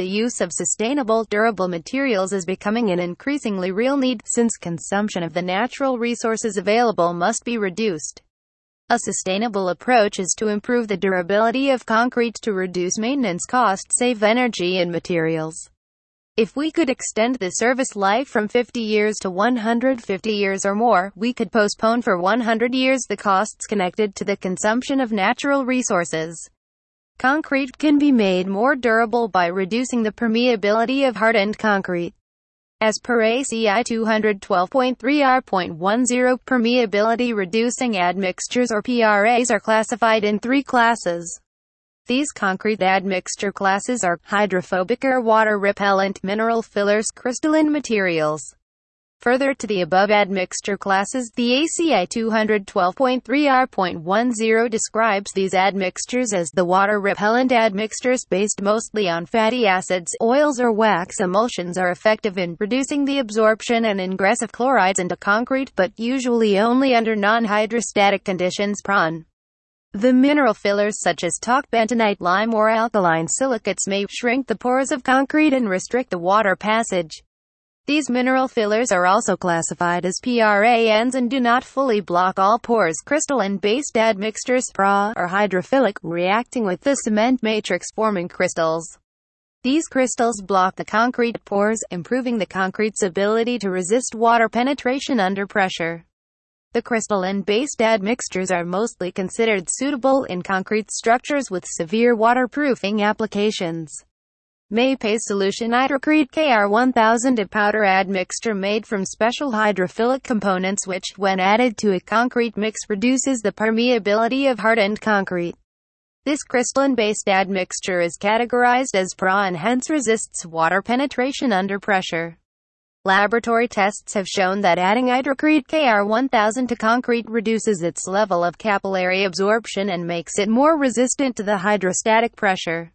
The use of sustainable, durable materials is becoming an increasingly real need, since consumption of the natural resources available must be reduced. A sustainable approach is to improve the durability of concrete to reduce maintenance costs, save energy and materials. If we could extend the service life from 50 years to 150 years or more, we could postpone for 100 years the costs connected to the consumption of natural resources. Concrete can be made more durable by reducing the permeability of hardened concrete. As per ACI 212.3R.10, permeability reducing admixtures or PRAs are classified in three classes. These concrete admixture classes are hydrophobic or water repellent, mineral fillers, crystalline materials. Further to the above admixture classes, the ACI 212.3R.10 describes these admixtures as the water-repellent admixtures based mostly on fatty acids, oils or wax emulsions are effective in reducing the absorption and ingress of chlorides into concrete, but usually only under non-hydrostatic conditions. The mineral fillers such as talc bentonite, lime or alkaline silicates may shrink the pores of concrete and restrict the water passage. These mineral fillers are also classified as PRANs and do not fully block all pores. Crystalline-based admixtures PRA, are hydrophilic, reacting with the cement matrix forming crystals. These crystals block the concrete pores, improving the concrete's ability to resist water penetration under pressure. The crystalline-based admixtures are mostly considered suitable in concrete structures with severe waterproofing applications. Mapei's solution Hydrocrete KR1000 a powder admixture made from special hydrophilic components which, when added to a concrete mix reduces the permeability of hardened concrete. This crystalline-based admixture is categorized as PRA and hence resists water penetration under pressure. Laboratory tests have shown that adding Hydrocrete KR1000 to concrete reduces its level of capillary absorption and makes it more resistant to the hydrostatic pressure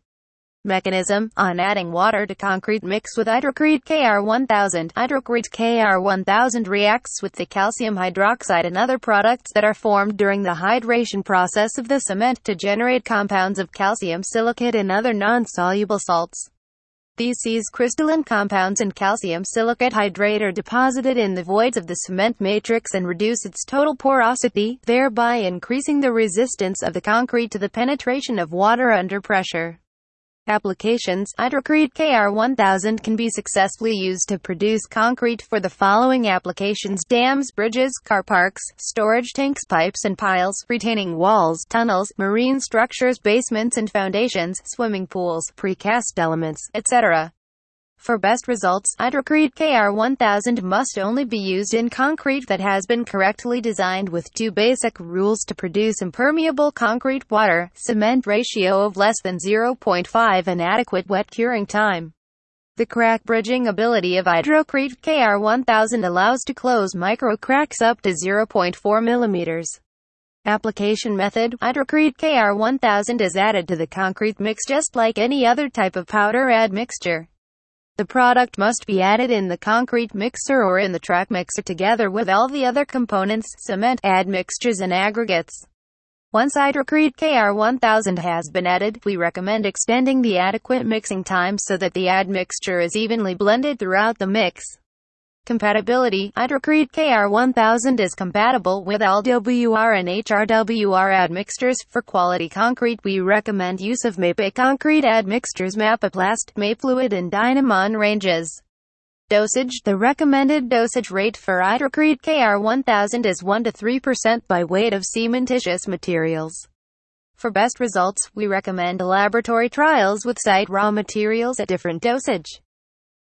mechanism. On adding water to concrete mix with hydrocrete KR1000, hydrocrete KR1000 reacts with the calcium hydroxide and other products that are formed during the hydration process of the cement to generate compounds of calcium silicate and other non-soluble salts. These crystalline compounds and calcium silicate hydrate are deposited in the voids of the cement matrix and reduce its total porosity, thereby increasing the resistance of the concrete to the penetration of water under pressure. Applications Hydrocrete KR1000 can be successfully used to produce concrete for the following applications dams, bridges, car parks, storage tanks, pipes and piles, retaining walls, tunnels, marine structures, basements and foundations, swimming pools, precast elements, etc. For best results, Hydrocrete KR1000 must only be used in concrete that has been correctly designed with two basic rules to produce impermeable concrete water, cement ratio of less than 0.5 and adequate wet curing time. The crack bridging ability of Hydrocrete KR1000 allows to close micro cracks up to 0.4 millimeters. Application method Hydrocrete KR1000 is added to the concrete mix just like any other type of powder admixture. The product must be added in the concrete mixer or in the track mixer together with all the other components, cement, admixtures and aggregates. Once Hydrocrete KR1000 has been added, we recommend extending the adequate mixing time so that the admixture is evenly blended throughout the mix. Compatibility Hydrocrete KR1000 is compatible with all WR and HRWR admixtures. For quality concrete we recommend use of MAPEI concrete admixtures Mapeplast, Mapefluid and Dynamon ranges. Dosage The recommended dosage rate for Hydrocrete KR1000 is 1 to 3% by weight of cementitious materials. For best results, we recommend laboratory trials with site raw materials at different dosage.